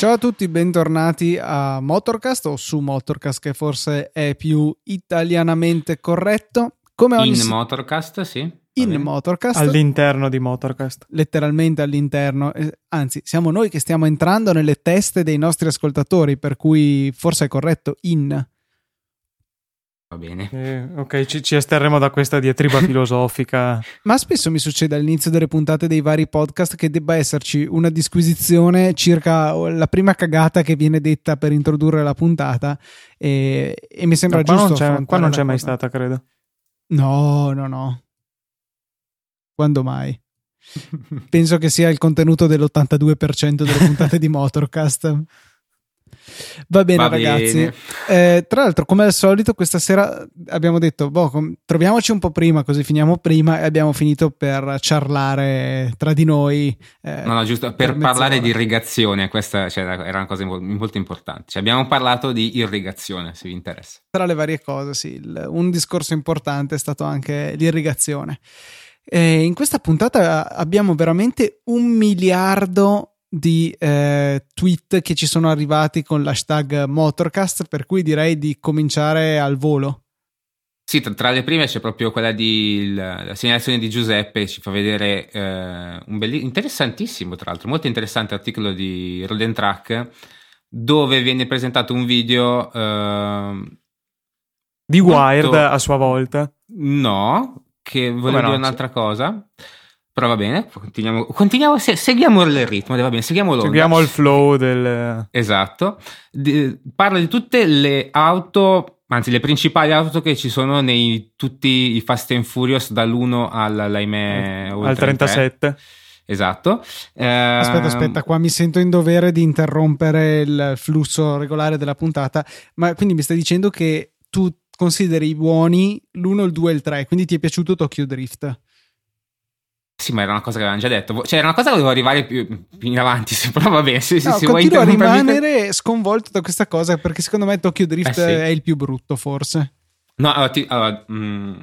Ciao a tutti, bentornati a Motorcast o su Motorcast che forse è più italianamente corretto. Come ogni in Motorcast, sì. In Motorcast. All'interno di Motorcast. Letteralmente all'interno. Eh, anzi, siamo noi che stiamo entrando nelle teste dei nostri ascoltatori, per cui forse è corretto in. Va bene. Eh, ok, ci, ci, esterremo da questa diatriba filosofica. Ma spesso mi succede all'inizio delle puntate dei vari podcast che debba esserci una disquisizione circa la prima cagata che viene detta per introdurre la puntata e, e mi sembra no, giusto. Non c'è, qua non c'è mai stata, credo. No, no, no. Quando mai? Penso che sia il contenuto dell'82% delle puntate di Motorcast. Va bene, Va ragazzi. Bene. Eh, tra l'altro, come al solito, questa sera abbiamo detto: boh, com- troviamoci un po' prima, così finiamo prima. E abbiamo finito per ciarlare tra di noi. Eh, no, no, giusto per, per parlare di irrigazione. Questa cioè, era una cosa molto importante. Cioè, abbiamo parlato di irrigazione, se vi interessa. Tra le varie cose, sì. Il, un discorso importante è stato anche l'irrigazione. E in questa puntata abbiamo veramente un miliardo di eh, tweet che ci sono arrivati con l'hashtag Motorcast, per cui direi di cominciare al volo. Sì, tra, le prime c'è proprio quella di la, la segnalazione di Giuseppe, ci fa vedere eh, un bellissimo, interessantissimo, tra l'altro, molto interessante articolo di Road Track, dove viene presentato un video eh, di Wired molto... a sua volta. No, che volevo dire un'altra cosa. Però va bene, continuiamo, continuiamo se, seguiamo il ritmo, va bene, seguiamo l'onda. Seguiamo il flow del... Esatto. Di, parla di tutte le auto, anzi le principali auto che ci sono nei tutti i Fast and Furious dall'1 all'ahimè... Al 37. Esatto. Eh, aspetta, aspetta, qua mi sento in dovere di interrompere il flusso regolare della puntata, ma quindi mi stai dicendo che tu consideri buoni l'1, il 2 e il 3, quindi ti è piaciuto Tokyo Drift? Sì, ma era una cosa che avevamo già detto. Cioè, era una cosa che volevo arrivare più, più in avanti. Però va bene. Se, no, se continuo a rimanere sconvolto da questa cosa perché secondo me Tokyo Drift eh sì. è il più brutto, forse. No, allora, ti, allora, mm,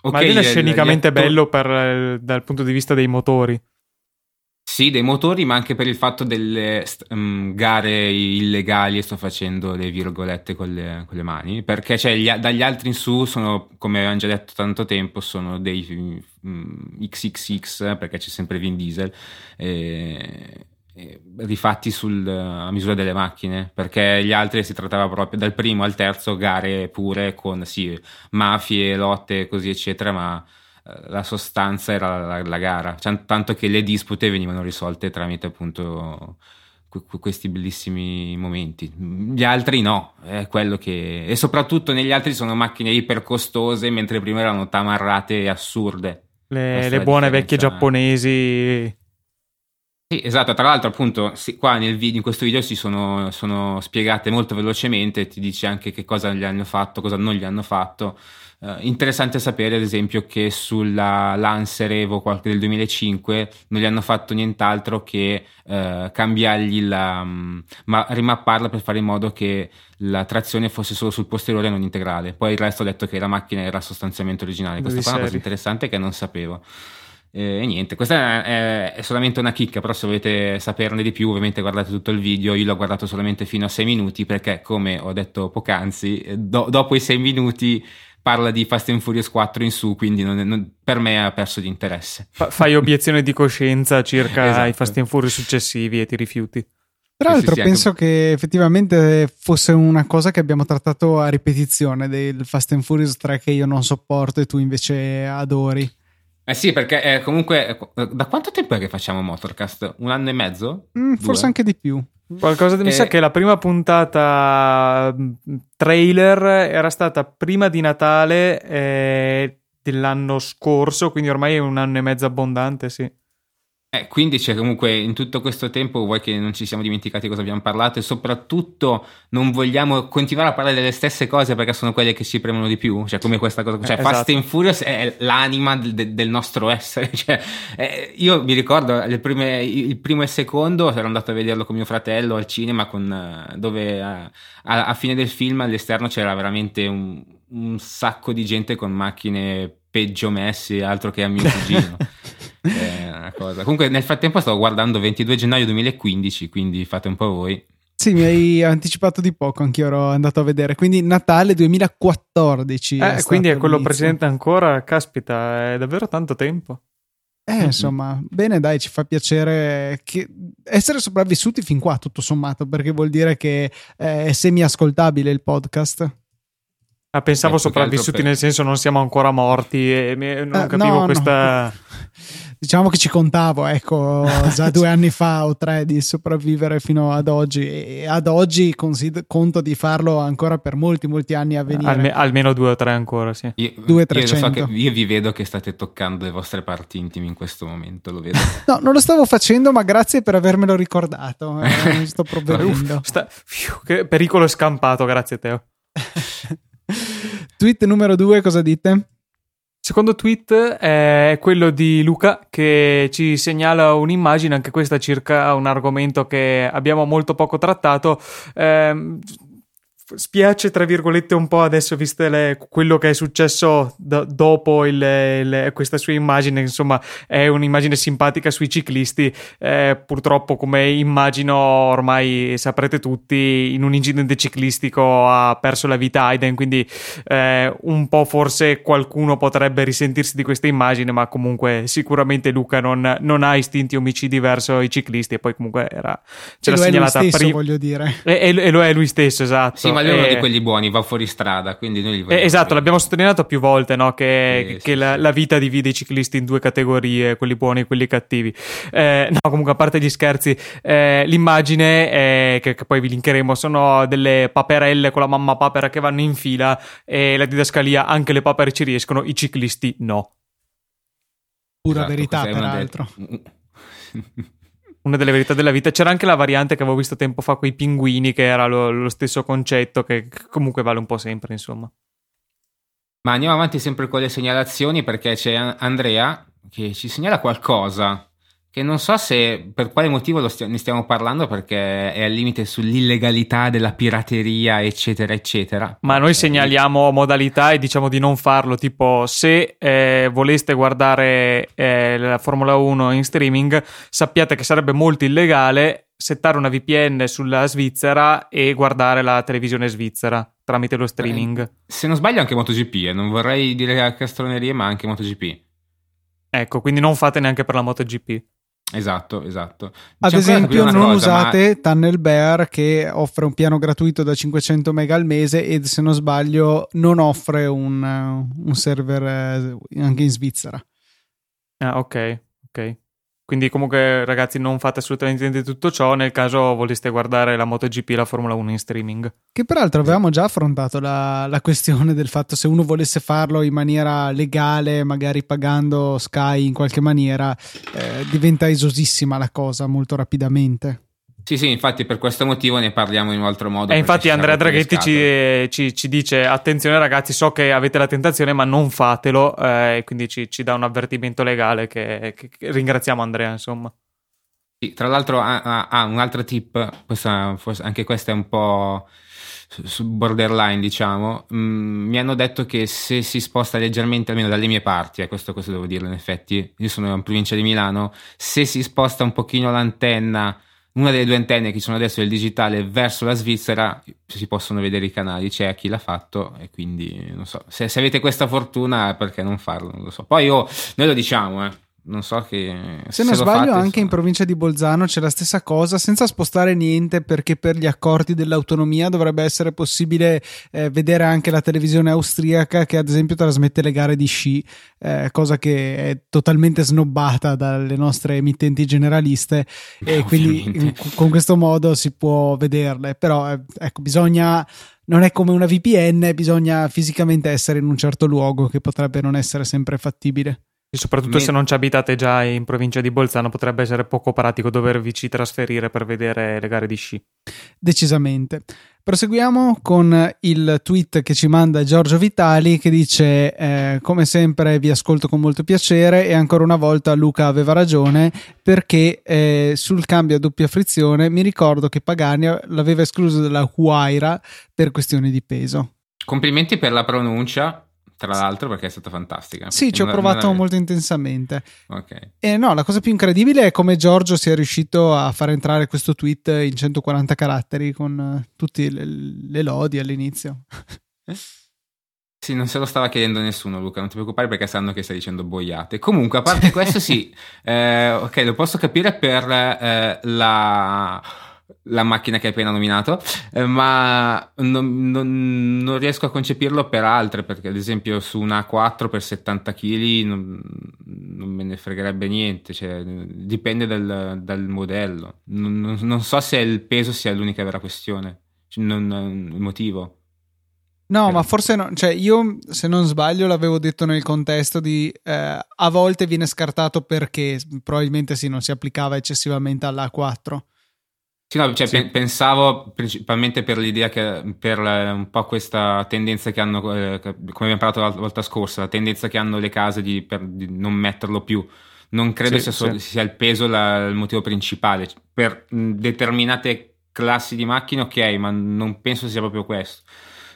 okay, ma è scenicamente bello per, eh, dal punto di vista dei motori. Sì, dei motori, ma anche per il fatto delle um, gare illegali, sto facendo le virgolette con le, con le mani, perché cioè, gli, dagli altri in su sono, come avevamo già detto tanto tempo, sono dei um, XXX, perché c'è sempre Vin Diesel, e, e rifatti sul, a misura delle macchine, perché gli altri si trattava proprio dal primo al terzo gare pure con sì, mafie, lotte, così eccetera, ma la sostanza era la, la, gara, cioè, tanto che le dispute venivano risolte tramite appunto questi bellissimi momenti. Gli altri no, è quello che... E soprattutto negli altri sono macchine iper costose, mentre prima erano tamarrate e assurde. Le, le buone vecchie giapponesi. Sì, esatto, tra l'altro appunto sì, qua video, in questo video si sono, sono spiegate molto velocemente, ti dice anche che cosa gli hanno fatto, cosa non gli hanno fatto. Uh, interessante sapere, ad esempio, che sulla Lancer Evo del 2005 non gli hanno fatto nient'altro che uh, cambiargli la. Um, ma rimapparla per fare in modo che la trazione fosse solo sul posteriore e non integrale. Poi il resto ha detto che la macchina era sostanzialmente originale. Questa è una cosa interessante che non sapevo. Eh, e niente, questa è, è, solamente una chicca, però se volete saperne di più, ovviamente guardate tutto il video. Io l'ho guardato solamente fino a 6 minuti perché, come ho detto poc'anzi, do, dopo i 6 minuti parla di Fast and Furious 4 in su, quindi non, non, per me ha perso di interesse. Fa, fai obiezione di coscienza circa esatto. i Fast and Furious successivi e ti rifiuti. Tra l'altro sì, sì, penso anche... che effettivamente fosse una cosa che abbiamo trattato a ripetizione del Fast and Furious 3 che io non sopporto e tu invece adori. Eh sì, perché eh, comunque da quanto tempo è che facciamo Motorcast? Un anno e mezzo? Mm, forse anche di più. Qualcosa di, mi sa che la prima puntata mm, trailer era stata prima di Natale eh, dell'anno scorso, quindi ormai è un anno e mezzo abbondante, sì. Eh, quindi c'è comunque in tutto questo tempo vuoi che non ci siamo dimenticati cosa abbiamo parlato e soprattutto non vogliamo continuare a parlare delle stesse cose perché sono quelle che ci premono di più, cioè come questa cosa, cioè eh, Fast and Furious è l'anima de- del nostro essere, cioè, eh, io mi ricordo prime, il primo e il secondo ero andato a vederlo con mio fratello al cinema con, eh, dove a, a, a, fine del film all'esterno c'era veramente un, un sacco di gente con macchine peggio messi altro che a mio cugino. è una cosa. Comunque, nel frattempo stavo guardando 22 gennaio 2015, quindi fate un po' voi. Sì, mi hai anticipato di poco, anch'io ero andato a vedere. Quindi Natale 2014. Eh, è quindi è quello precedente ancora, caspita, è davvero tanto tempo. Eh, insomma, bene, dai, ci fa piacere che... essere sopravvissuti fin qua, tutto sommato, perché vuol dire che è semi-ascoltabile il podcast. Ah, pensavo sopravvissuti nel senso non siamo ancora morti e non eh, capivo no, questa... No. Diciamo che ci contavo, ecco, già due anni fa o tre di sopravvivere fino ad oggi e ad oggi consider- conto di farlo ancora per molti, molti anni a venire. Alme- almeno due o tre ancora, sì. Io, due, io, so che, io vi vedo che state toccando le vostre parti intime in questo momento, lo vedo. no, non lo stavo facendo, ma grazie per avermelo ricordato. Eh, sto provvedendo. Sta, fiu, che pericolo scampato, grazie Teo. Tweet numero due, cosa dite? Secondo tweet è quello di Luca che ci segnala un'immagine, anche questa circa un argomento che abbiamo molto poco trattato. Eh, spiace, tra virgolette, un po' adesso, visto le, quello che è successo do, dopo il, il, questa sua immagine. Insomma, è un'immagine simpatica sui ciclisti. Eh, purtroppo, come immagino ormai saprete tutti, in un incidente ciclistico ha perso la vita Aiden. Quindi, eh, un po' forse qualcuno potrebbe risentirsi di questa immagine, ma comunque, sicuramente Luca non, non ha istinti omicidi verso i ciclisti. E poi, comunque, era, ce l'ha segnalata prima. voglio dire. E, e, e, lo è lui stesso, esatto. Sì, ma lui è uno di quelli buoni, va fuori strada, quindi noi eh, Esatto, l'abbiamo sottolineato più volte, no? che, sì, che sì, la, sì. la, vita divide i ciclisti in due categorie, quelli buoni e quelli cattivi. Eh, no, comunque, a parte gli scherzi, eh, l'immagine, è, che, che, poi vi linkeremo, sono delle paperelle con la mamma papera che vanno in fila e la didascalia, anche le papere ci riescono, i ciclisti no. Pura esatto, verità, peraltro. una delle verità della vita. C'era anche la variante che avevo visto tempo fa con i pinguini, che era lo, lo stesso concetto, che comunque vale un po' sempre, insomma. Ma andiamo avanti sempre con le segnalazioni perché c'è Andrea che ci segnala qualcosa che non so se per quale motivo st- ne stiamo parlando perché è al limite sull'illegalità della pirateria eccetera eccetera. Ma noi segnaliamo modalità e diciamo di non farlo tipo se eh, voleste guardare eh, la Formula 1 in streaming sappiate che sarebbe molto illegale settare una VPN sulla Svizzera e guardare la televisione svizzera tramite lo streaming. Eh, se non sbaglio anche MotoGP eh, non vorrei dire castronerie ma anche MotoGP. Ecco quindi non fate neanche per la MotoGP Esatto, esatto. Ad esempio, non cosa, usate ma... Tunnel Bear che offre un piano gratuito da 500 MB al mese e se non sbaglio non offre un, un server eh, anche in Svizzera. Ah, ok, ok. Quindi comunque ragazzi non fate assolutamente niente di tutto ciò nel caso voleste guardare la MotoGP e la Formula 1 in streaming. Che peraltro avevamo già affrontato la, la, questione del fatto se uno volesse farlo in maniera legale, magari pagando Sky in qualche maniera, eh, diventa esosissima la cosa molto rapidamente. Sì, sì, infatti per questo motivo ne parliamo in un altro modo. E infatti Andrea Draghetti ci, ci, ci, dice attenzione ragazzi, so che avete la tentazione ma non fatelo eh, quindi ci, ci, dà un avvertimento legale che, che, che ringraziamo Andrea insomma. Sì, tra l'altro ha, ha, ha un altro tip, questa, anche questo è un po' borderline diciamo, mm, mi hanno detto che se si sposta leggermente, almeno dalle mie parti, eh, questo, questo devo dirlo in effetti, io sono in provincia di Milano, se si sposta un pochino l'antenna una delle due antenne che ci sono adesso del digitale verso la Svizzera si possono vedere i canali, c'è chi l'ha fatto e quindi non so, se, se avete questa fortuna perché non farlo, non lo so. Poi io, noi lo diciamo, eh, non so che... Se, se non sbaglio fate, anche in provincia di Bolzano c'è la stessa cosa, senza spostare niente perché per gli accordi dell'autonomia dovrebbe essere possibile eh, vedere anche la televisione austriaca che ad esempio trasmette le gare di sci, eh, cosa che è totalmente snobbata dalle nostre emittenti generaliste e quindi in, con questo modo si può vederle, però eh, ecco bisogna non è come una VPN, bisogna fisicamente essere in un certo luogo che potrebbe non essere sempre fattibile. Soprattutto Me... se non ci abitate già in provincia di Bolzano potrebbe essere poco pratico dovervici trasferire per vedere le gare di sci. Decisamente. Proseguiamo con il tweet che ci manda Giorgio Vitali che dice eh, come sempre vi ascolto con molto piacere e ancora una volta Luca aveva ragione perché eh, sul cambio a doppia frizione mi ricordo che Pagani l'aveva escluso dalla Huayra per questioni di peso. Complimenti per la pronuncia tra l'altro perché è stata fantastica. Sì, ci ho provato molto intensamente. Ok. E no, la cosa più incredibile è come Giorgio sia riuscito a far entrare questo tweet in 140 caratteri con uh, tutte le, le lodi all'inizio. Sì, non se lo stava chiedendo nessuno, Luca, non ti preoccupare perché sanno che stai dicendo boiate. Comunque, a parte questo, sì, eh, ok, lo posso capire per eh, la la macchina che hai appena nominato, eh, ma non, non, non, riesco a concepirlo per altre, perché ad esempio su una A4 per 70 kg non, non me ne fregherebbe niente, cioè, dipende dal, dal modello. Non, so se il peso sia l'unica vera questione, cioè, il motivo. No, ma forse no, cioè io se non sbaglio l'avevo detto nel contesto di eh, a volte viene scartato perché probabilmente sì, non si applicava eccessivamente alla A4 sì, no, cioè, sì. pensavo principalmente per l'idea che per un po' questa tendenza che hanno, eh, come abbiamo parlato la volta scorsa, la tendenza che hanno le case di, per, di non metterlo più. Non credo sì, sia, sì. sia, il peso la, il motivo principale. Per determinate classi di macchine, ok, ma non penso sia proprio questo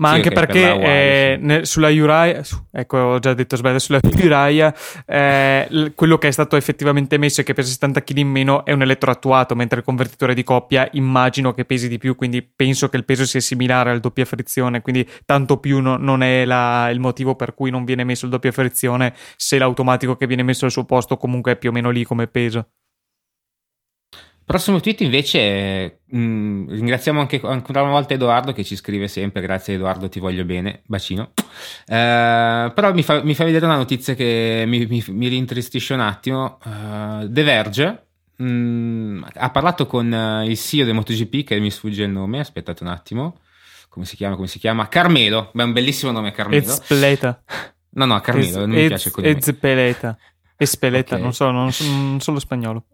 ma sì, anche perché per eh, ne, sulla Uriah, su, ecco ho già detto sbaglio, sulla Uriah eh, quello che è stato effettivamente messo e che pesa 70 kg in meno è un elettroattuato, mentre il convertitore di coppia immagino che pesi di più, quindi penso che il peso sia similare al doppia frizione, quindi tanto più no, non è la, il motivo per cui non viene messo il doppia frizione se l'automatico che viene messo al suo posto comunque è più o meno lì come peso. Prossimo tweet invece, mh, mm, ringraziamo anche ancora una volta Edoardo che ci scrive sempre, grazie Edoardo, ti voglio bene, bacino. Uh, però mi fa, mi fa, vedere una notizia che mi, mi, mi rintristisce un attimo. Uh, The Verge mh, mm, ha parlato con uh, il CEO del MotoGP, che mi sfugge il nome, aspettate un attimo, come si chiama? Come si chiama? Carmelo, beh, un bellissimo nome Carmelo. Ezpleta. No, no, Carmelo, non mi piace così. Ezpeleta. Espeleta, okay. non so, non, non so lo spagnolo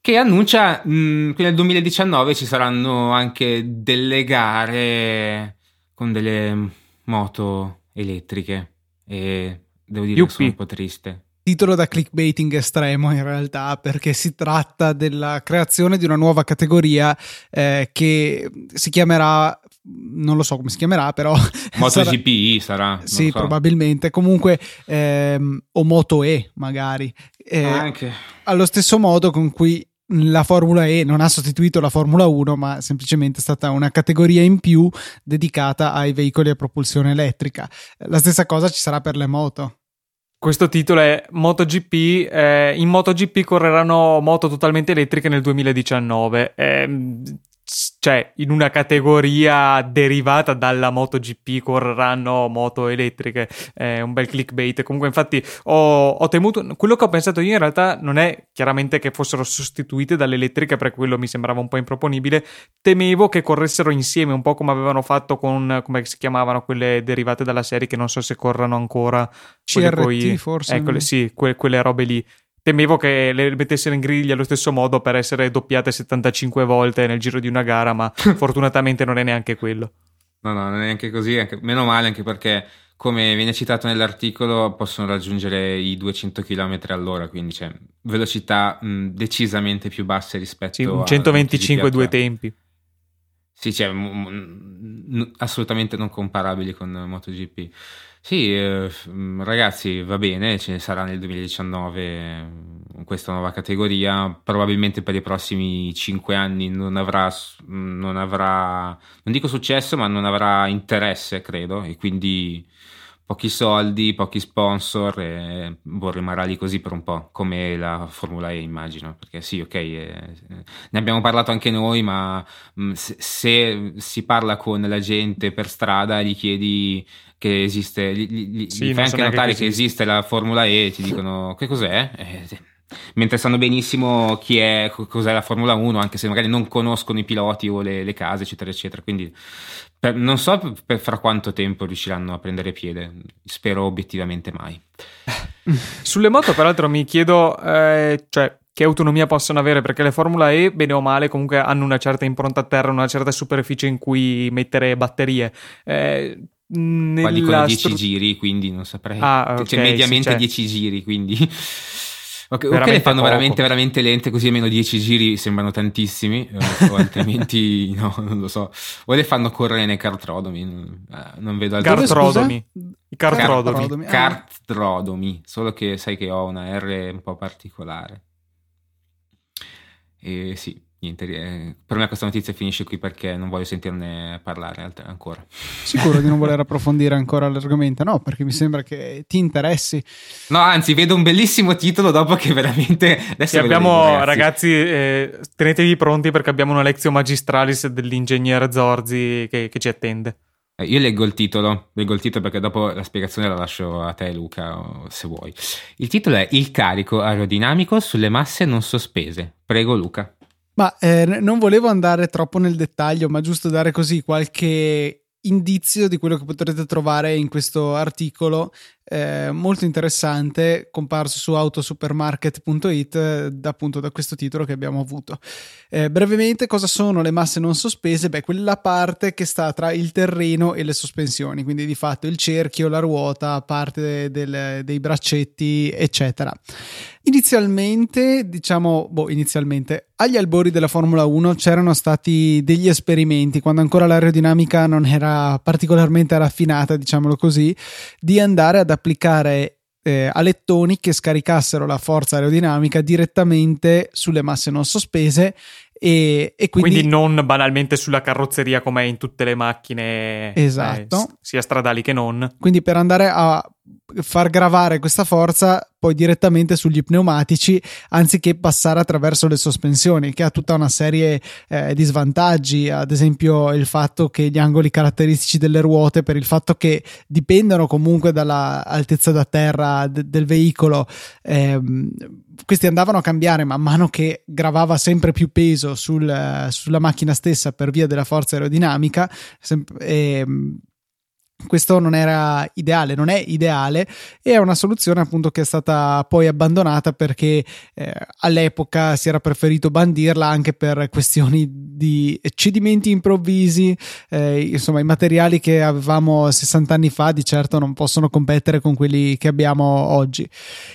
che annuncia mh, mm, che nel 2019 ci saranno anche delle gare con delle moto elettriche e devo dire Yuppie. che sono un po' triste. Titolo da clickbaiting estremo in realtà perché si tratta della creazione di una nuova categoria eh, che si chiamerà non lo so come si chiamerà, però MotoGP sarà. sarà sì, so. probabilmente. Comunque, ehm, o Moto E magari. Eh, Anche. Allo stesso modo con cui la Formula E non ha sostituito la Formula 1, ma semplicemente è stata una categoria in più dedicata ai veicoli a propulsione elettrica. La stessa cosa ci sarà per le moto. Questo titolo è MotoGP. Eh, in MotoGP correranno moto totalmente elettriche nel 2019. Eh, cioè in una categoria derivata dalla MotoGP correranno moto elettriche è un bel clickbait. Comunque infatti ho, ho, temuto quello che ho pensato io in realtà non è chiaramente che fossero sostituite dalle elettriche perché quello mi sembrava un po' improponibile. Temevo che corressero insieme un po' come avevano fatto con come si chiamavano quelle derivate dalla serie che non so se corrano ancora. CRT poi, forse eccole sì que, quelle robe lì temevo che le mettessero in griglia allo stesso modo per essere doppiate 75 volte nel giro di una gara, ma fortunatamente non è neanche quello. No, no, non è neanche così, anche, meno male anche perché come viene citato nell'articolo possono raggiungere i 200 km all'ora, quindi c'è velocità mh, decisamente più basse rispetto sì, a 125 due tempi. Sì, cioè, m- assolutamente non comparabili con MotoGP. Sì, eh, ragazzi, va bene, ce ne sarà nel 2019 mm, questa nuova categoria. Probabilmente per i prossimi 5 anni non avrà, non avrà, non dico successo, ma non avrà interesse, credo, e quindi pochi soldi, pochi sponsor e boh, rimarrà lì così per un po', come la Formula E immagino, perché sì, ok, eh, ne abbiamo parlato anche noi, ma mh, se, se, si parla con la gente per strada gli chiedi che esiste, gli, gli, sì, gli fai anche notare che esiste. che esiste la Formula E e ti dicono che cos'è? Eh, mentre sanno benissimo chi è, cos'è la Formula 1, anche se magari non conoscono i piloti o le, le case, eccetera, eccetera. Quindi per, non so per, per fra quanto tempo riusciranno a prendere piede, spero obiettivamente mai. Sulle moto, peraltro, mi chiedo, eh, cioè, che autonomia possono avere perché le Formula E, bene o male, comunque hanno una certa impronta a terra, una certa superficie in cui mettere batterie. Eh, Qua dicono 10 stru- giri, quindi non saprei. Ah, cioè, okay, cioè, mediamente 10 giri, quindi Ok, okay le fanno poco. veramente, veramente lente, così almeno 10 giri sembrano tantissimi, eh, o altrimenti no, non lo so. O le fanno correre nei cartrodomi, eh, non vedo altro. Cartrodomi. Cartrodomi. Cartrodomi. cartrodomi, solo che sai che ho una R un po' particolare. E sì, niente, eh, per me questa notizia finisce qui perché non voglio sentirne parlare ancora. Sicuro di non voler approfondire ancora l'argomento? No, perché mi sembra che ti interessi. No, anzi, vedo un bellissimo titolo dopo che veramente... Adesso abbiamo, ragazzi, ragazzi eh, tenetevi pronti perché abbiamo una lezione magistralis dell'ingegnere Zorzi che, che ci attende. Eh, io leggo il titolo, leggo il titolo perché dopo la spiegazione la lascio a te Luca se vuoi. Il titolo è Il carico aerodinamico sulle masse non sospese. Prego Luca. Ma eh, non volevo andare troppo nel dettaglio, ma giusto dare così qualche indizio di quello che potrete trovare in questo articolo eh, molto interessante comparso su autosupermarket.it eh, appunto da questo titolo che abbiamo avuto. Eh, brevemente, cosa sono le masse non sospese? Beh, quella parte che sta tra il terreno e le sospensioni, quindi di fatto il cerchio, la ruota, parte del, dei braccetti, eccetera. Inizialmente, diciamo, boh, inizialmente, agli albori della Formula 1 c'erano stati degli esperimenti, quando ancora l'aerodinamica non era particolarmente raffinata, diciamolo così, di andare ad applicare eh, alettoni che scaricassero la forza aerodinamica direttamente sulle masse non sospese e, e quindi... quindi... non banalmente sulla carrozzeria come in tutte le macchine esatto. Eh, sia stradali che non. Quindi per andare a far gravare questa forza poi direttamente sugli pneumatici anziché passare attraverso le sospensioni che ha tutta una serie eh, di svantaggi. Ad esempio il fatto che gli angoli caratteristici delle ruote per il fatto che dipendono comunque dall'altezza da terra de- del veicolo ehm, questi andavano a cambiare man mano che gravava sempre più peso sul, sulla macchina stessa per via della forza aerodinamica sem- e, ehm, questo non era ideale, non è ideale e è una soluzione appunto che è stata poi abbandonata perché eh, all'epoca si era preferito bandirla anche per questioni di cedimenti improvvisi, eh, insomma i materiali che avevamo 60 anni fa di certo non possono competere con quelli che abbiamo oggi.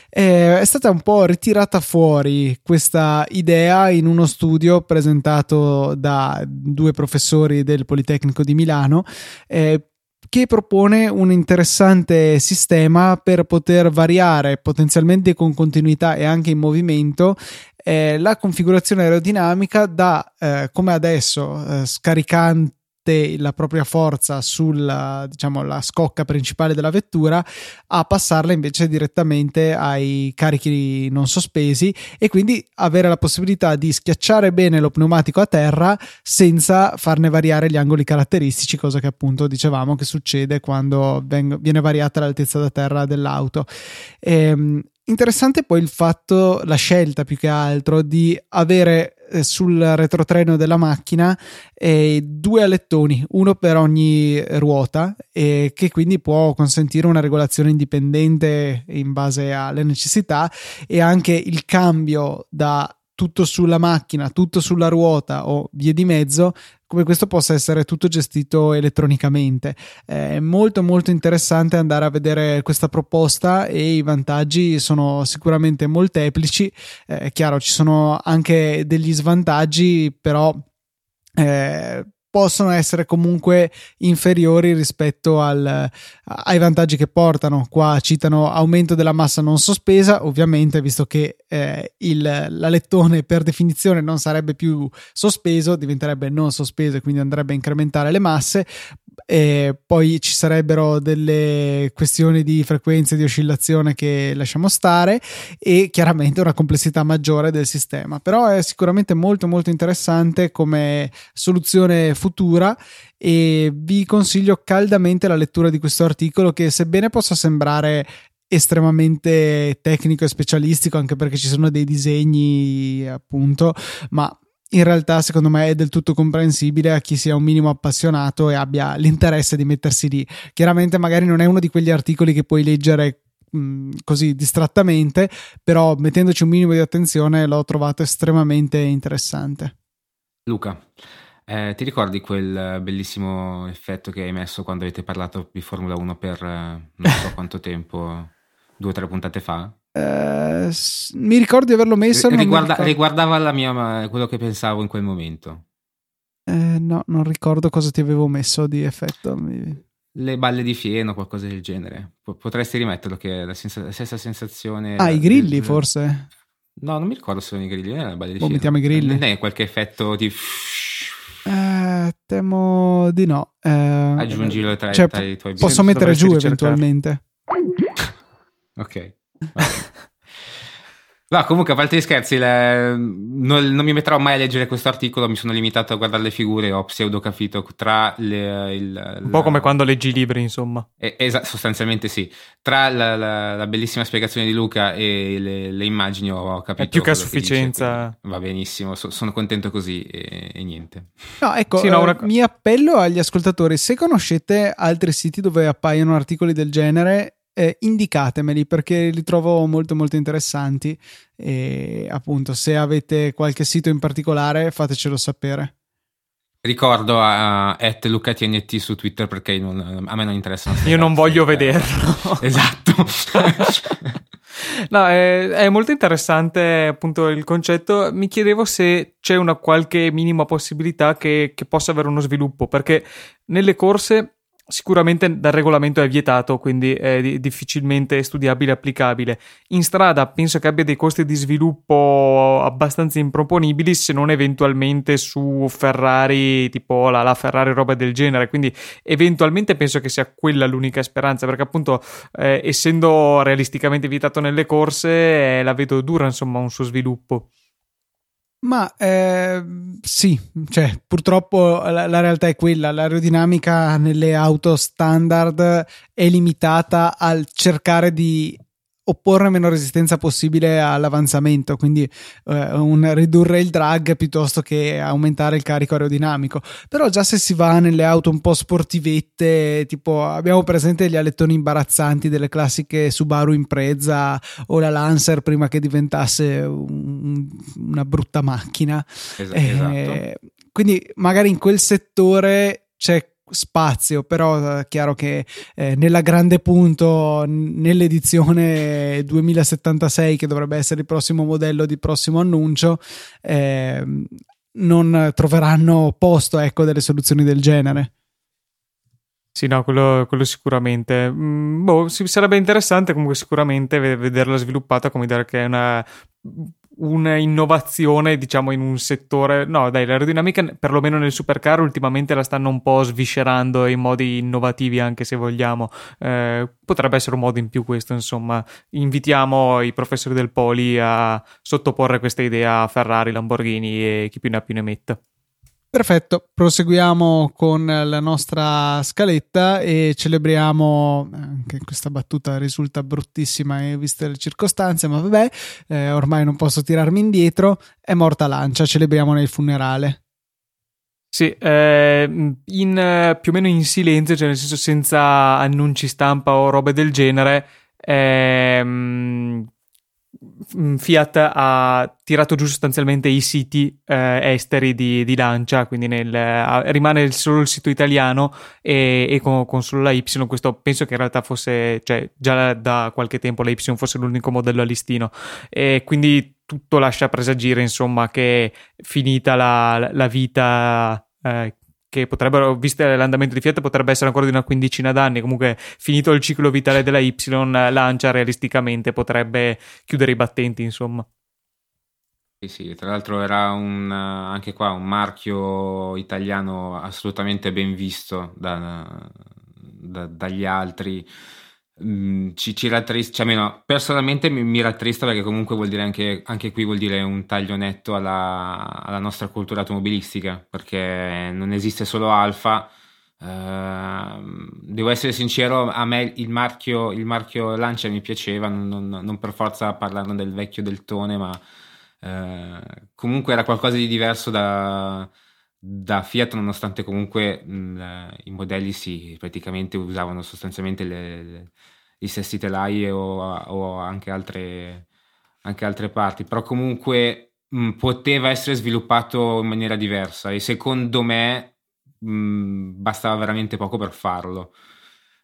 Eh, è stata un po' ritirata fuori questa idea in uno studio presentato da due professori del Politecnico di Milano eh, che propone un interessante sistema per poter variare potenzialmente con continuità e anche in movimento eh, la configurazione aerodinamica da eh, come adesso eh, scaricante la propria forza sulla diciamo, scocca principale della vettura a passarla invece direttamente ai carichi non sospesi e quindi avere la possibilità di schiacciare bene lo pneumatico a terra senza farne variare gli angoli caratteristici, cosa che appunto dicevamo che succede quando viene variata l'altezza da terra dell'auto. Ehm, Interessante poi il fatto, la scelta più che altro di avere sul retrotreno della macchina eh, due alettoni, uno per ogni ruota, e che quindi può consentire una regolazione indipendente in base alle necessità e anche il cambio da tutto sulla macchina, tutto sulla ruota o vie di mezzo, come questo possa essere tutto gestito elettronicamente. È molto molto interessante andare a vedere questa proposta e i vantaggi sono sicuramente molteplici. Eh, è chiaro, ci sono anche degli svantaggi, però eh, possono essere comunque inferiori rispetto al, ai vantaggi che portano. Qua citano aumento della massa non sospesa, ovviamente, visto che eh, il, l'alettone per definizione non sarebbe più sospeso, diventerebbe non sospeso e quindi andrebbe a incrementare le masse. E poi ci sarebbero delle questioni di frequenze di oscillazione che lasciamo stare e chiaramente una complessità maggiore del sistema. Però è sicuramente molto molto interessante come soluzione futura e vi consiglio caldamente la lettura di questo articolo che sebbene possa sembrare estremamente tecnico e specialistico anche perché ci sono dei disegni appunto ma in realtà secondo me è del tutto comprensibile a chi sia un minimo appassionato e abbia l'interesse di mettersi lì. Chiaramente magari non è uno di quegli articoli che puoi leggere mh, così distrattamente, però mettendoci un minimo di attenzione l'ho trovato estremamente interessante. Luca, eh, ti ricordi quel bellissimo effetto che hai messo quando avete parlato di Formula 1 per eh, non so quanto tempo, due o tre puntate fa? Uh, mi ricordo di averlo messo. Riguarda, riguardava mia, quello che pensavo in quel momento. Uh, no, non ricordo cosa ti avevo messo di effetto. Le balle di fieno, qualcosa del genere. Potresti rimetterlo, che è la, sens- la stessa sensazione. Ah, i grilli del... forse? No, non mi ricordo se sono i grilli, non è la balle di oh, fieno. mettiamo i grilli. Non è qualche effetto di. Uh, temo di no. Aggiungilo tra, cioè, tra i tuoi Posso mettere giù eventualmente. ok. No, comunque, a parte gli scherzi, le... non, non, mi metterò mai a leggere questo articolo. Mi sono limitato a guardare le figure. Ho pseudo capito tra le, il, un po' come quando leggi i libri, insomma. Es- sostanzialmente sì. Tra la, la, la, bellissima spiegazione di Luca e le, le immagini ho capito. È più che a sufficienza. Che va benissimo, so, sono contento così e, e niente. No, ecco, sì, no, una... mi appello agli ascoltatori. Se conoscete altri siti dove appaiono articoli del genere, eh, indicatemeli perché li trovo molto molto interessanti e appunto se avete qualche sito in particolare fatecelo sapere. Ricordo a uh, LucaTNT su Twitter perché non, a me non interessa. Io non voglio vederlo. esatto. no, è, è, molto interessante appunto il concetto. Mi chiedevo se c'è una qualche minima possibilità che, che possa avere uno sviluppo perché nelle corse Sicuramente dal regolamento è vietato, quindi è difficilmente studiabile e applicabile. In strada penso che abbia dei costi di sviluppo abbastanza improponibili, se non eventualmente su Ferrari, tipo la, la Ferrari roba del genere. Quindi eventualmente penso che sia quella l'unica speranza, perché appunto eh, essendo realisticamente vietato nelle corse, eh, la vedo dura insomma un suo sviluppo. Ma eh, sì, cioè, purtroppo la, la, realtà è quella, l'aerodinamica nelle auto standard è limitata al cercare di opporre meno resistenza possibile all'avanzamento, quindi eh, un, ridurre il drag piuttosto che aumentare il carico aerodinamico. Però già se si va nelle auto un po' sportivette, tipo abbiamo presente gli alettoni imbarazzanti delle classiche Subaru Impreza o la Lancer prima che diventasse un, una brutta macchina. Esatto, eh, Quindi magari in quel settore c'è spazio, però è eh, chiaro che eh, nella grande punto, nell'edizione 2076, che dovrebbe essere il prossimo modello di prossimo annuncio, eh, non troveranno posto ecco, delle soluzioni del genere. Sì, no, quello, quello sicuramente. Mm, boh, sarebbe interessante comunque sicuramente vederla sviluppata, come dire che è una un'innovazione, diciamo, in un settore. No, dai, l'aerodinamica, perlomeno nel supercar, ultimamente la stanno un po' sviscerando in modi innovativi, anche se vogliamo. Eh, potrebbe essere un modo in più questo, insomma. Invitiamo i professori del Poli a sottoporre questa idea a Ferrari, Lamborghini e chi più ne ha più ne metta. Perfetto, proseguiamo con la nostra scaletta e celebriamo, anche questa battuta risulta bruttissima viste le circostanze, ma vabbè, eh, ormai non posso tirarmi indietro, è morta Lancia, celebriamo nel funerale. Sì, eh, in, più o meno in silenzio, cioè nel senso senza annunci stampa o robe del genere, ehm, Fiat ha tirato giù sostanzialmente i siti eh, esteri di, di, Lancia, quindi nel, eh, rimane solo il sito italiano e, e con, con, solo la Y. Questo penso che in realtà fosse, cioè già da qualche tempo la Y fosse l'unico modello a listino. E quindi tutto lascia presagire, insomma, che finita la, la vita eh, che potrebbero, visto l'andamento di Fiat, potrebbe essere ancora di una quindicina d'anni. Comunque, finito il ciclo vitale della Y, Lancia realisticamente potrebbe chiudere i battenti, insomma. Sì, sì, tra l'altro era un, anche qua un marchio italiano assolutamente ben visto da, da, dagli altri. Mm, ci, ci rattrista, cioè almeno personalmente mi, mi, rattrista perché comunque vuol dire anche, anche qui vuol dire un taglio netto alla, alla, nostra cultura automobilistica perché non esiste solo Alfa, Uh, devo essere sincero, a me il marchio, il marchio Lancia mi piaceva, non, non, non per forza parlando del vecchio Deltone, ma uh, comunque era qualcosa di diverso da, da Fiat, nonostante comunque mh, i modelli si praticamente usavano sostanzialmente le, le, i stessi telai o, o anche, altre, anche altre parti, però comunque mh, poteva essere sviluppato in maniera diversa e secondo me mh, bastava veramente poco per farlo.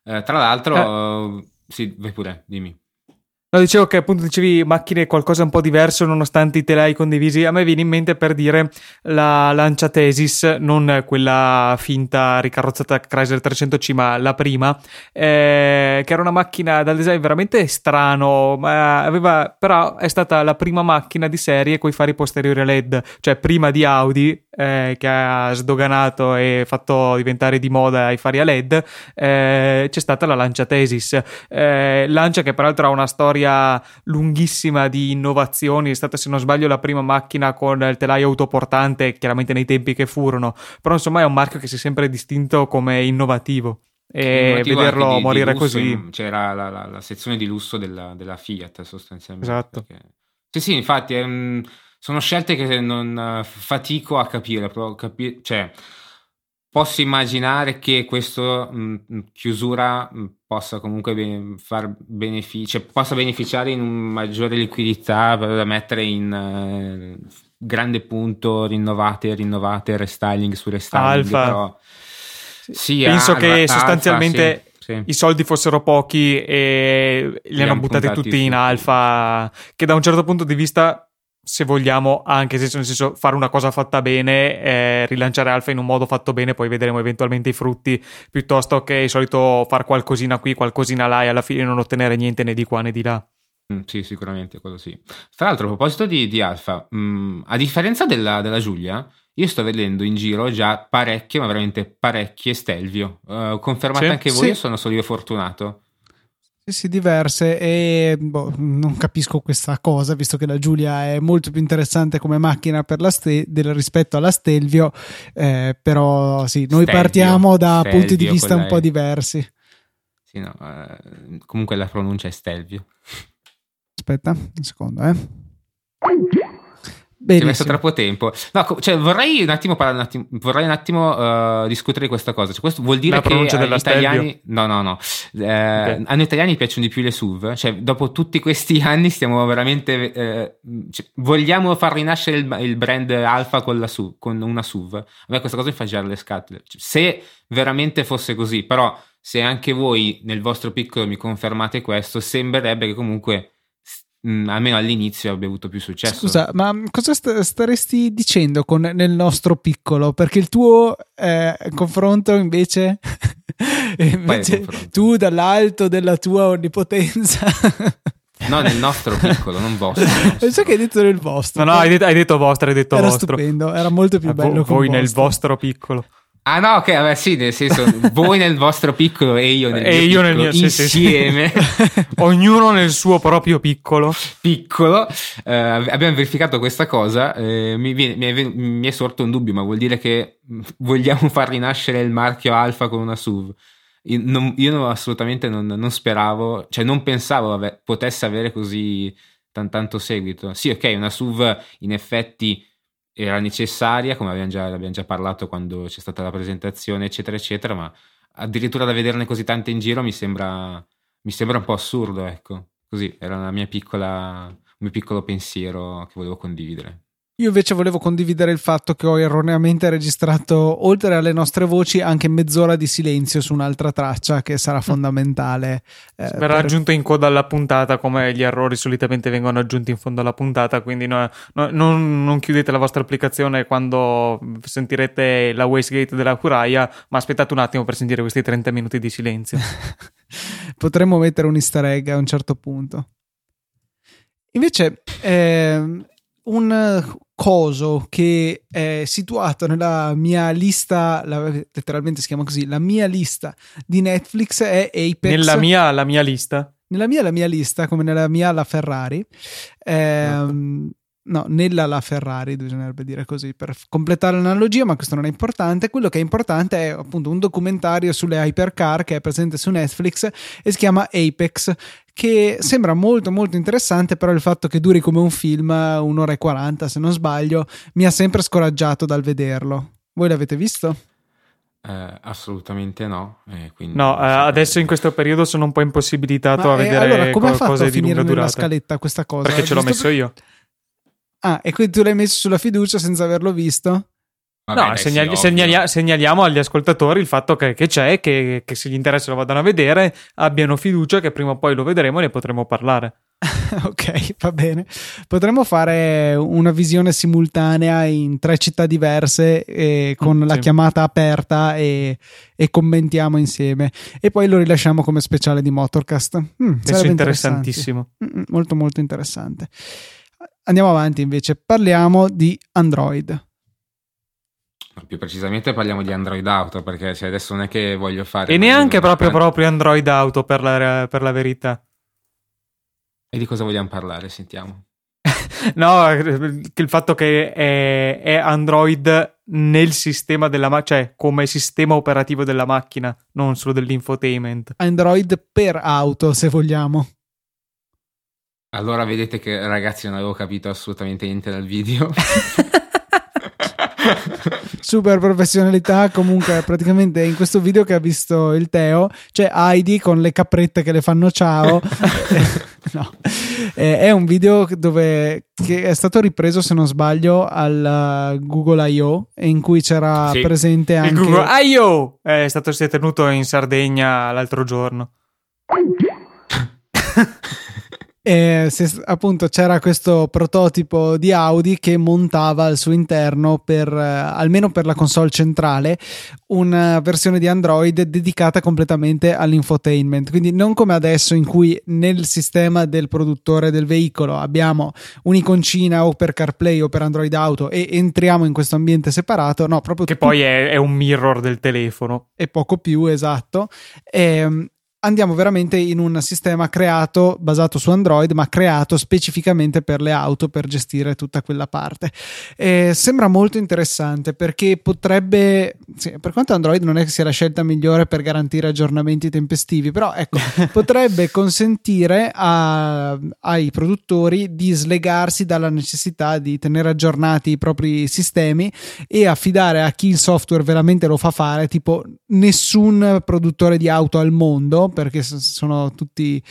Eh, tra l'altro, eh. sì, vai pure, dimmi. No, dicevo che appunto dicevi macchine qualcosa un po' diverso nonostante i telai condivisi. A me viene in mente per dire la Lancia Tesis, non quella finta ricarrozzata Chrysler 300C, ma la prima, eh, che era una macchina dal design veramente strano, ma aveva, però è stata la prima macchina di serie con i fari posteriori a LED, cioè prima di Audi eh, che ha sdoganato e fatto diventare di moda i fari a LED, eh, c'è stata la Lancia Tesis. Eh, Lancia che peraltro ha una storia storia lunghissima di innovazioni, è stata se non sbaglio la prima macchina con il telaio autoportante, chiaramente nei tempi che furono, però insomma è un marchio che si è sempre distinto come innovativo e vederlo di, morire di così. C'era la, la, la, sezione di lusso della, della Fiat sostanzialmente. Esatto. Perché... Sì, sì, infatti um, sono scelte che non uh, fatico a capire, però capi- cioè, posso immaginare che questa chiusura mh, possa comunque be- far benefici, cioè, possa beneficiare in una maggiore liquidità da mettere in eh, grande punto rinnovate, rinnovate, restyling su restyling. Alfa. Però, sì, Penso alfa, che sostanzialmente alfa, sì, sì. i soldi fossero pochi e li, li hanno buttati tutti in alfa, che da un certo punto di vista se vogliamo, anche se nel senso fare una cosa fatta bene, eh, rilanciare Alfa in un modo fatto bene, poi vedremo eventualmente i frutti, piuttosto che il solito far qualcosina qui, qualcosina là e alla fine non ottenere niente né di qua né di là. Mm, sì, sicuramente, quello sì. Tra l'altro, a proposito di, di Alfa, mm, a differenza della, della, Giulia, io sto vedendo in giro già parecchie, ma veramente parecchie Stelvio. Uh, confermate sì, anche voi sì. o sono solo io fortunato? Sì, diverse e boh, non capisco questa cosa, visto che la Giulia è molto più interessante come macchina ste- del, rispetto alla Stelvio, eh, però sì, noi Stelvio, partiamo da Stelvio, punti di vista un po' è... diversi. Sì, no, eh, comunque la pronuncia è Stelvio. Aspetta, un secondo, eh. Benissimo. Ci è messo troppo tempo. No, cioè, vorrei un attimo, un attimo, vorrei un attimo uh, discutere di questa cosa. Cioè, questo vuol dire La che agli italiani. No, no, no. Eh, okay. A noi italiani piacciono di più le SUV. Cioè, dopo tutti questi anni stiamo veramente. Eh, cioè, vogliamo far rinascere il, il, brand Alfa con, la SUV, con una SUV. A me questa cosa mi fa girare le scatole. Cioè, se veramente fosse così, però, se anche voi nel vostro piccolo mi confermate questo, sembrerebbe che comunque Mm, almeno all'inizio abbia avuto più successo. Scusa, ma cosa st- staresti dicendo con nel nostro piccolo? Perché il tuo eh, confronto invece, invece confronto? tu dall'alto della tua onnipotenza No, nel nostro piccolo, non vostro. Penso che hai detto nel vostro. No, no, hai detto, hai detto vostro, hai detto era vostro. stupendo, era molto più bello. Vo- voi nel vostro piccolo. Ah no, ok, vabbè sì, nel senso, voi nel vostro piccolo e io nel e mio io piccolo, nel mio, insieme. Sì, sì. Ognuno nel suo proprio piccolo. Piccolo. Eh, abbiamo verificato questa cosa, eh, mi, viene, mi, è, mi, è, sorto un dubbio, ma vuol dire che vogliamo far rinascere il marchio Alfa con una SUV? Io, non, io non, assolutamente non, non, speravo, cioè non pensavo ave, potesse avere così tan, tanto seguito. Sì, ok, una SUV in effetti era necessaria, come abbiamo già, abbiamo già parlato quando c'è stata la presentazione, eccetera, eccetera, ma addirittura da vederne così tante in giro mi sembra, mi sembra un po' assurdo, ecco. Così, era una mia piccola, un mio piccolo pensiero che volevo condividere. Io invece volevo condividere il fatto che ho erroneamente registrato, oltre alle nostre voci, anche mezz'ora di silenzio su un'altra traccia che sarà mm. fondamentale. Eh, Verrà per... aggiunto in coda alla puntata, come gli errori solitamente vengono aggiunti in fondo alla puntata. Quindi no, no, non, non, chiudete la vostra applicazione quando sentirete la wastegate della Curaia, ma aspettate un attimo per sentire questi 30 minuti di silenzio. Potremmo mettere un easter egg a un certo punto. Invece, eh, un coso che è situato nella mia lista, la, letteralmente si chiama così, la mia lista di Netflix è Apex. Nella mia, la mia lista? Nella mia, la mia lista, come nella mia la Ferrari. Eh, No, nella la Ferrari bisognerebbe dire così per completare l'analogia, ma questo non è importante. Quello che è importante è appunto un documentario sulle hypercar che è presente su Netflix e si chiama Apex, che sembra molto molto interessante, però il fatto che duri come un film, un'ora e quaranta se non sbaglio, mi ha sempre scoraggiato dal vederlo. Voi l'avete visto? Eh, assolutamente no. Eh, no, eh, adesso in questo periodo sono un po' impossibilitato Ma, a eh, vedere allora, come co- ha fatto a finire nella scaletta questa cosa? Perché ce l'ho messo io. Ah, e quindi tu l'hai messo sulla fiducia senza averlo visto? Vabbè, no, segnali- segnali- segnaliamo agli ascoltatori il fatto che, che c'è, che, che, se gli interessa lo vadano a vedere, abbiano fiducia che prima o poi lo vedremo e ne potremo parlare. ok, va bene. Potremmo fare una visione simultanea in tre città diverse eh, con mm, la chiamata aperta e, e, commentiamo insieme. E poi lo rilasciamo come speciale di Motorcast. Mm, Penso interessantissimo. Mm, molto, molto interessante. Andiamo avanti invece, parliamo di Android. Più precisamente parliamo di Android Auto perché cioè, adesso non è che voglio fare... E neanche proprio, proprio Android Auto per la, per la verità. E di cosa vogliamo parlare? Sentiamo. no, il fatto che è, è, Android nel sistema della macchina, cioè come sistema operativo della macchina, non solo dell'infotainment. Android per auto, se vogliamo. Allora vedete che ragazzi non avevo capito assolutamente niente dal video. Super professionalità. Comunque, praticamente in questo video che ha visto il Teo c'è Heidi con le caprette che le fanno ciao. no. è un video dove che è stato ripreso, se non sbaglio, al Google I.O. in cui c'era sì. presente anche. Il Google I.O. è stato si è tenuto in Sardegna l'altro giorno. E se, appunto c'era questo prototipo di Audi che montava al suo interno, per, eh, almeno per la console centrale, una versione di Android dedicata completamente all'infotainment. Quindi non come adesso in cui nel sistema del produttore del veicolo abbiamo un'iconcina o per CarPlay o per Android Auto e entriamo in questo ambiente separato, no, proprio che poi è, è, un mirror del telefono. E poco più, esatto. E, ehm, andiamo veramente in un sistema creato basato su Android, ma creato specificamente per le auto per gestire tutta quella parte. E sembra molto interessante perché potrebbe, sì, per quanto Android non è che sia la scelta migliore per garantire aggiornamenti tempestivi, però ecco, potrebbe consentire a, ai produttori di slegarsi dalla necessità di tenere aggiornati i propri sistemi e affidare a chi il software veramente lo fa fare, tipo nessun produttore di auto al mondo perché sono tutti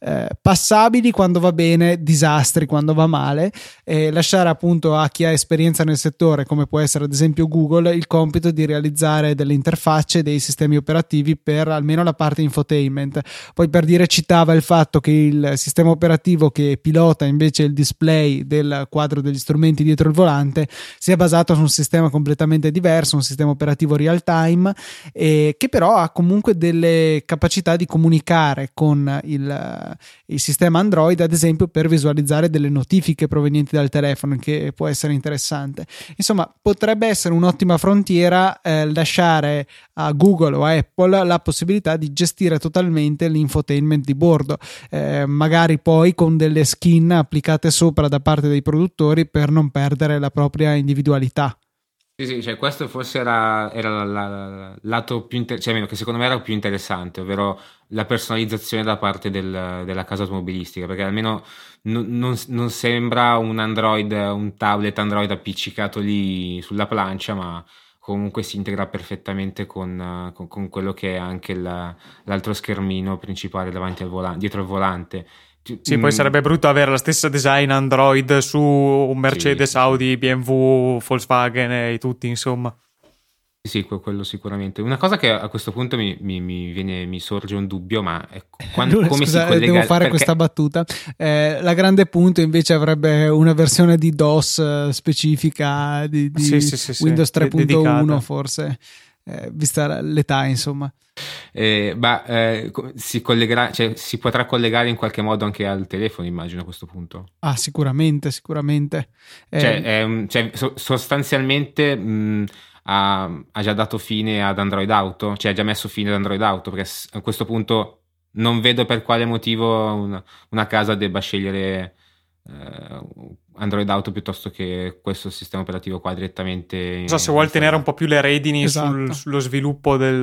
eh, passabili quando va bene, disastri quando va male, e lasciare appunto a chi ha esperienza nel settore, come può essere ad esempio Google, il compito di realizzare delle interfacce, dei sistemi operativi per almeno la parte infotainment. Poi per dire citava il fatto che il sistema operativo che pilota invece il display del quadro degli strumenti dietro il volante sia basato su un sistema completamente diverso, un sistema operativo real time, e che però ha comunque delle capacità di comunicare con il, il, sistema Android, ad esempio, per visualizzare delle notifiche provenienti dal telefono, che può essere interessante. Insomma, potrebbe essere un'ottima frontiera eh, lasciare a Google o a Apple la possibilità di gestire totalmente l'infotainment di bordo, eh, magari poi con delle skin applicate sopra da parte dei produttori per non perdere la propria individualità. Sì, sì, cioè questo forse era, il lato più interessante, cioè almeno che secondo me era più interessante, ovvero la personalizzazione da parte del, della casa automobilistica, perché almeno non, non, non, sembra un Android, un tablet Android appiccicato lì sulla plancia, ma comunque si integra perfettamente con, con, con quello che è anche la, l'altro schermino principale davanti al volante, dietro al volante sì, mm. poi sarebbe brutto avere la stessa design Android su un Mercedes, sì, Audi, BMW, Volkswagen e tutti, insomma. Sì, quello sicuramente. Una cosa che a questo punto mi, mi, mi, viene, mi sorge un dubbio, ma quando, allora, come scusa, si collega... Devo fare perché... questa battuta. Eh, la grande punto invece avrebbe una versione di DOS eh, specifica di, di sì, sì, Windows 3.1 forse, eh, vista l'età insomma. Eh, ma eh, si, collegherà, cioè, si potrà collegare in qualche modo anche al telefono, immagino a questo punto. Ah, sicuramente, sicuramente. Eh, cioè, è, cioè, so, sostanzialmente mh, ha, ha, già dato fine ad Android Auto, cioè ha già messo fine ad Android Auto, perché a questo punto non vedo per quale motivo una, una casa debba scegliere eh, Android Auto piuttosto che questo sistema operativo qua direttamente. Non so se vuole tenere un po' più le redini esatto. sul, sullo sviluppo del,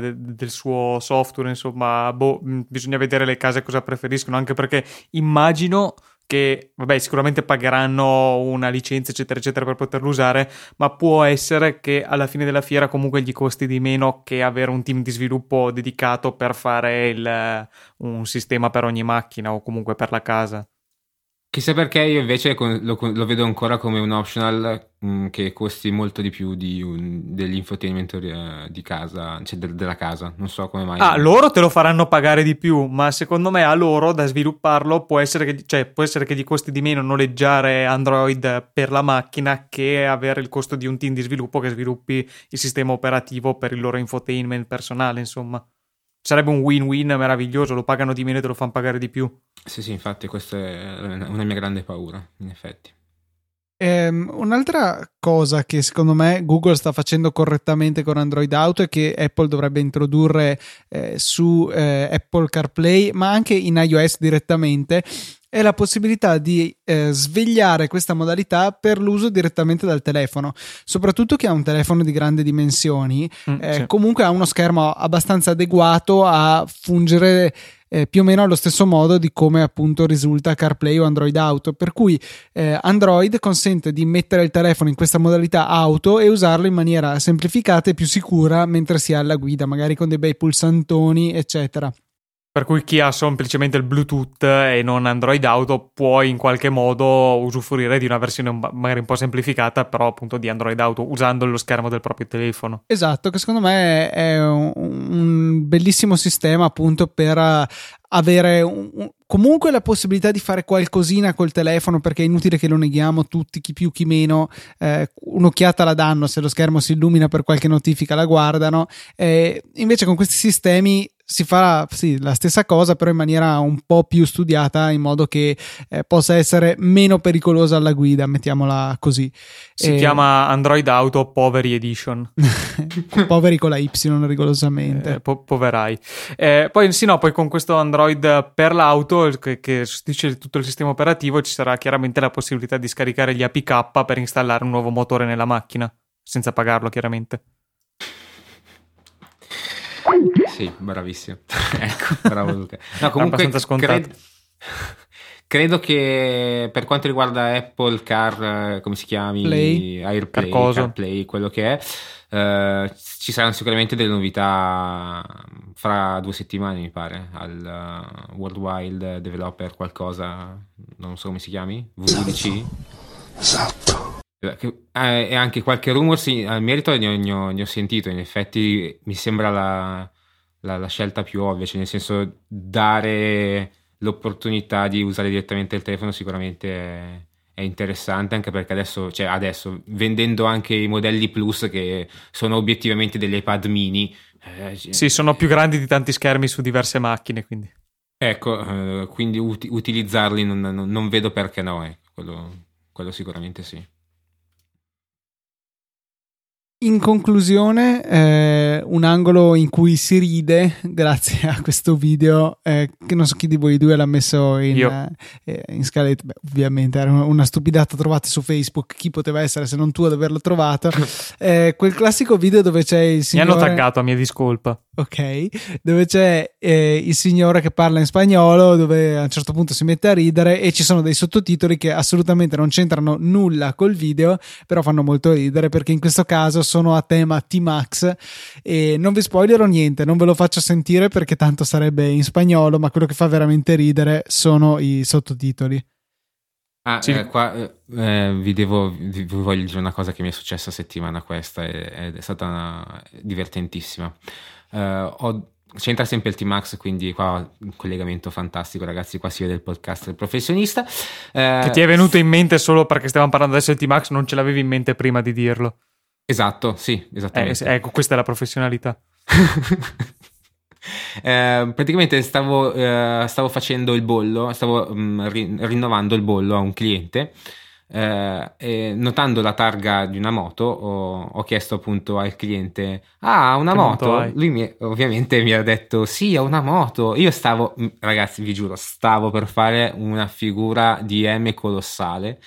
del, del, suo software, insomma, boh, bisogna vedere le case cosa preferiscono, anche perché immagino che vabbè sicuramente pagheranno una licenza eccetera eccetera per poterlo usare ma può essere che alla fine della fiera comunque gli costi di meno che avere un team di sviluppo dedicato per fare il, un sistema per ogni macchina o comunque per la casa Chissà perché io invece lo, lo vedo ancora come un optional mh, mm, che costi molto di più di un, dell'infotainment uh, di casa, cioè de- della casa. Non so come mai. Ah, loro te lo faranno pagare di più, ma secondo me a loro da svilupparlo può essere che, cioè, può essere che gli costi di meno noleggiare Android per la macchina che avere il costo di un team di sviluppo che sviluppi il sistema operativo per il loro infotainment personale, insomma sarebbe un win-win meraviglioso, lo pagano di meno e te lo fanno pagare di più. Sì, sì, infatti questa è una mia grande paura, in effetti. Um, un'altra cosa che secondo me Google sta facendo correttamente con Android Auto e che Apple dovrebbe introdurre eh, su eh, Apple CarPlay, ma anche in iOS direttamente, è la possibilità di eh, svegliare questa modalità per l'uso direttamente dal telefono, soprattutto chi ha un telefono di grandi dimensioni, mm, eh, sì. comunque ha uno schermo abbastanza adeguato a fungere eh, più o meno allo stesso modo di come appunto risulta CarPlay o Android Auto, per cui eh, Android consente di mettere il telefono in questa modalità auto e usarlo in maniera semplificata e più sicura mentre si è alla guida, magari con dei bei pulsantoni, eccetera. Per cui chi ha semplicemente il Bluetooth e non Android Auto può in qualche modo usufruire di una versione magari un po' semplificata, però appunto di Android Auto usando lo schermo del proprio telefono. Esatto, che secondo me è un, bellissimo sistema appunto per avere un, un, comunque la possibilità di fare qualcosina col telefono perché è inutile che lo neghiamo tutti, chi più chi meno, eh, un'occhiata la danno se lo schermo si illumina per qualche notifica la guardano, eh, invece con questi sistemi si farà sì, la stessa cosa, però in maniera un po' più studiata, in modo che eh, possa essere meno pericolosa alla guida, mettiamola così. Si e... chiama Android Auto Poveri Edition. Poveri con la Y rigorosamente. Eh, po- poverai. Eh, poi sì, no, poi con questo Android per l'auto, che, che sostituisce tutto il sistema operativo, ci sarà chiaramente la possibilità di scaricare gli APK per installare un nuovo motore nella macchina, senza pagarlo chiaramente. Sì, bravissimo. ecco, bravo Luca. No, comunque cred- credo che per quanto riguarda Apple Car, come si chiami? Play. AirPlay, CarPlay, quello che è, eh, ci saranno sicuramente delle novità fra due settimane, mi pare, al uh, Worldwide Developer qualcosa, non so come si chiami, VDC. Esatto. Eh, e anche qualche rumor sì, al merito ne ho, ne, ho, ne ho, sentito, in effetti mi sembra la, la, la, scelta più ovvia, cioè nel senso dare l'opportunità di usare direttamente il telefono sicuramente è, è interessante anche perché adesso, cioè adesso, vendendo anche i modelli Plus che sono obiettivamente degli iPad mini. Eh, sì, sono più grandi di tanti schermi su diverse macchine, quindi. Ecco, eh, quindi ut- utilizzarli non, non, non, vedo perché no, eh. quello, quello sicuramente sì. In conclusione, eh, un angolo in cui si ride grazie a questo video, eh, che non so chi di voi due l'ha messo in, eh, in scaletta, Beh, ovviamente era una stupidata trovata su Facebook, chi poteva essere se non tu ad averlo trovato. Eh, quel classico video dove c'è il signore... Mi hanno taggato a mia discolpa. Ok, dove c'è eh, il signore che parla in spagnolo, dove a un certo punto si mette a ridere e ci sono dei sottotitoli che assolutamente non c'entrano nulla col video, però fanno molto ridere perché in questo caso sono a tema T-Max e non vi spoilerò niente, non ve lo faccio sentire perché tanto sarebbe in spagnolo, ma quello che fa veramente ridere sono i sottotitoli. Ah, sì. eh, qua eh, eh vi, devo, vi voglio dire una cosa che mi è successa settimana questa ed è stata una, divertentissima. Uh, ho, c'entra sempre il T-Max, quindi qua un collegamento fantastico, ragazzi. Qua si vede il podcast del professionista. Uh, che ti è venuto in mente solo perché stavamo parlando adesso del T-Max, non ce l'avevi in mente prima di dirlo. Esatto, sì, esattamente. Eh, ecco, questa è la professionalità. eh, praticamente stavo, eh, stavo, facendo il bollo, stavo mh, mm, ri- rinnovando il bollo a un cliente eh, notando la targa di una moto ho, ho, chiesto appunto al cliente ah una che moto, moto? lui mi, ovviamente mi ha detto sì ho una moto. Io stavo ragazzi vi giuro stavo per fare una figura di M colossale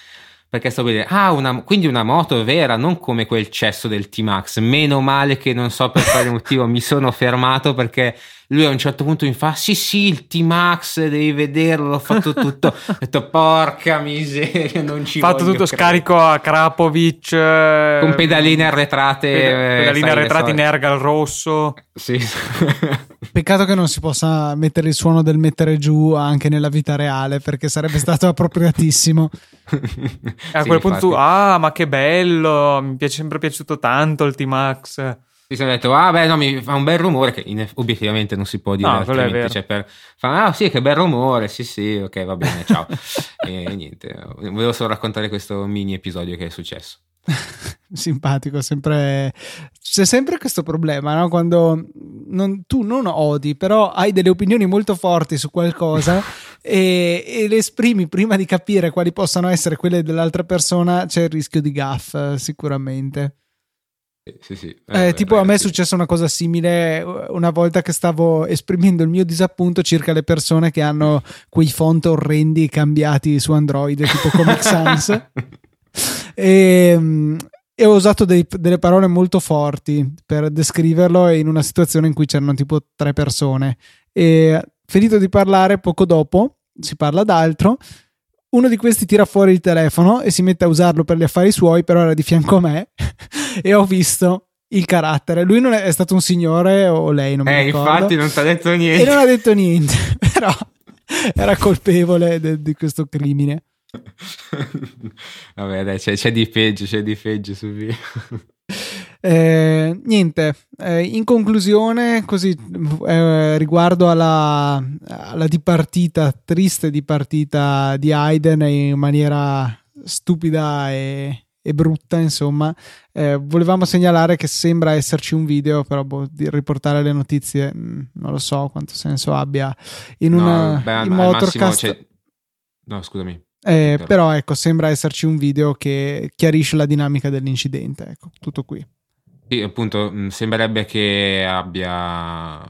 perché stavo vedere, ah, una, quindi una moto vera, non come quel cesso del T-Max. Meno male che non so per quale motivo mi sono fermato perché lui a un certo punto mi fa, sì, sì, il T-Max, devi vederlo, l'ho fatto tutto. ho detto, porca miseria, non ci Fatto tutto credere. scarico a Krapovic. Eh, Con pedaline arretrate. Peda- pedaline arretrate in erga al rosso. Sì. Peccato che non si possa mettere il suono del mettere giù anche nella vita reale, perché sarebbe stato appropriatissimo. a quel punto tu, ah, ma che bello, mi è sempre piaciuto tanto il T-Max. Mi sono detto, ah beh, no, mi fa un bel rumore che in, obiettivamente non si può dire no, altrimenti. Cioè per, fa, ah sì, che bel rumore, sì sì, ok, va bene, ciao. e niente, volevo solo raccontare questo mini episodio che è successo. Simpatico, sempre c'è sempre questo problema, no? Quando non, tu non odi, però hai delle opinioni molto forti su qualcosa e, e, le esprimi prima di capire quali possano essere quelle dell'altra persona, c'è il rischio di gaff, sicuramente. Sì, sì. Eh, eh, tipo, a me è successa una cosa simile una volta che stavo esprimendo il mio disappunto circa le persone che hanno quei font orrendi cambiati su Android, tipo Comic Sans. e, ehm, e, ho usato dei, delle parole molto forti per descriverlo in una situazione in cui c'erano tipo tre persone. E finito di parlare, poco dopo si parla d'altro uno di questi tira fuori il telefono e si mette a usarlo per gli affari suoi, però era di fianco a me e ho visto il carattere. Lui non è, è stato un signore o lei, non mi eh, ricordo. infatti non ti ha detto niente. E non ha detto niente, però era colpevole di questo crimine. Vabbè, dai, c'è, c'è, di peggio, c'è di peggio su via. Eh, niente, eh, in conclusione, così eh, riguardo alla, alla dipartita, triste dipartita di Hayden in maniera stupida e, e brutta, insomma, eh, volevamo segnalare che sembra esserci un video, però boh, di riportare le notizie mm, non lo so quanto senso abbia in una no, beh, in motorcast. Massimo, no, scusami. Eh, però ecco, sembra esserci un video che chiarisce la dinamica dell'incidente. Ecco, tutto qui. Sì, appunto, mm, sembrerebbe che abbia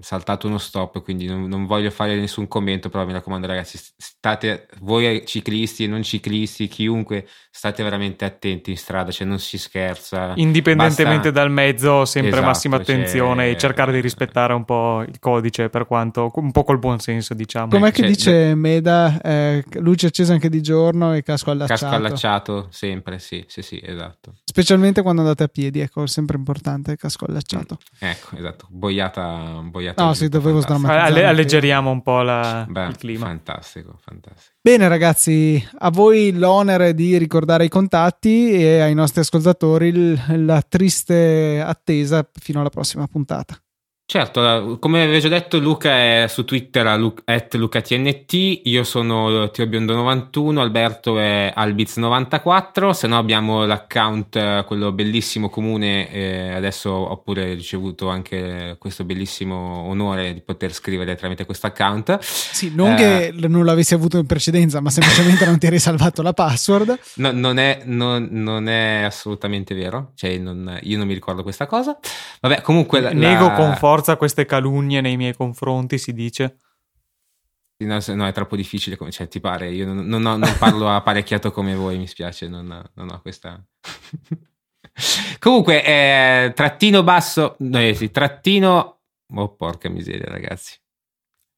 saltato uno stop, quindi non, non, voglio fare nessun commento, però mi raccomando ragazzi, state voi ciclisti e non ciclisti, chiunque, state veramente attenti in strada, cioè non si scherza. Indipendentemente Basta... dal mezzo, sempre esatto, massima attenzione cioè... e cercare di rispettare un po' il codice per quanto, un po' col buon senso diciamo. Com'è che cioè, dice Meda, eh, luce accesa anche di giorno e casco allacciato? Casco allacciato, sempre, sì, sì, sì, esatto. Specialmente quando andate a piedi, ecco, sempre importante il casco allacciato. Mm, ecco, esatto, boiata, boiata No, sì, dovevo sdrammatizzare. Alleggeriamo un po' la, Beh, il clima. Fantastico, fantastico. Bene ragazzi, a voi l'onere di ricordare i contatti e ai nostri ascoltatori la triste attesa fino alla prossima puntata. Certo, come avevo già detto, Luca è su Twitter at LucaTNT, io sono TioBiondo91, Alberto è Albiz94, se no abbiamo l'account, quello bellissimo comune, eh, adesso ho pure ricevuto anche questo bellissimo onore di poter scrivere tramite questo account. Sì, non eh, che non l'avessi avuto in precedenza, ma semplicemente non ti eri salvato la password. No, non, è, non, non, è, assolutamente vero, cioè non, io non mi ricordo questa cosa. Vabbè, comunque... Nego la, con forza queste calunnie nei miei confronti, si dice. No, no, è troppo difficile, cioè ti pare, io non, non, ho, non parlo apparecchiato come voi, mi spiace, non, non ho questa... Comunque, eh, trattino basso, no, eh, sì, trattino... Oh, porca miseria, ragazzi.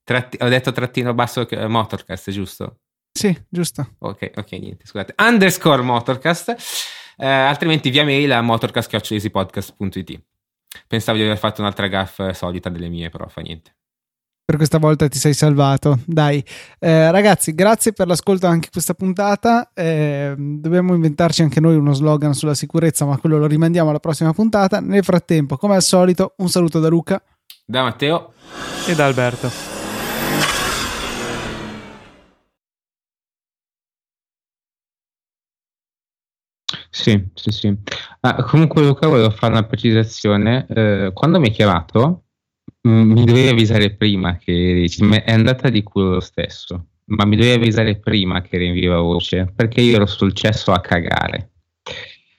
Tratti, ho detto trattino basso Motorcast, giusto? Sì, giusto. Ok, ok, niente, scusate. Underscore Motorcast, eh, altrimenti via mail a motorcast.easypodcast.it. Pensavo di aver fatto un'altra gaffa solita delle mie, però fa niente. Per questa volta ti sei salvato. Dai, eh, ragazzi, grazie per l'ascolto anche questa puntata. Eh, dobbiamo inventarci anche noi uno slogan sulla sicurezza, ma quello lo rimandiamo alla prossima puntata. Nel frattempo, come al solito, un saluto da Luca, da Matteo e da Alberto. Sì, sì, sì. Ah, comunque Luca volevo fare una precisazione. Eh, quando mi hai chiamato mh, mm, mi dovevi avvisare prima che è andata di culo lo stesso. ma mi dovevi avvisare prima che eri in viva voce, perché io ero sul cesso a cagare.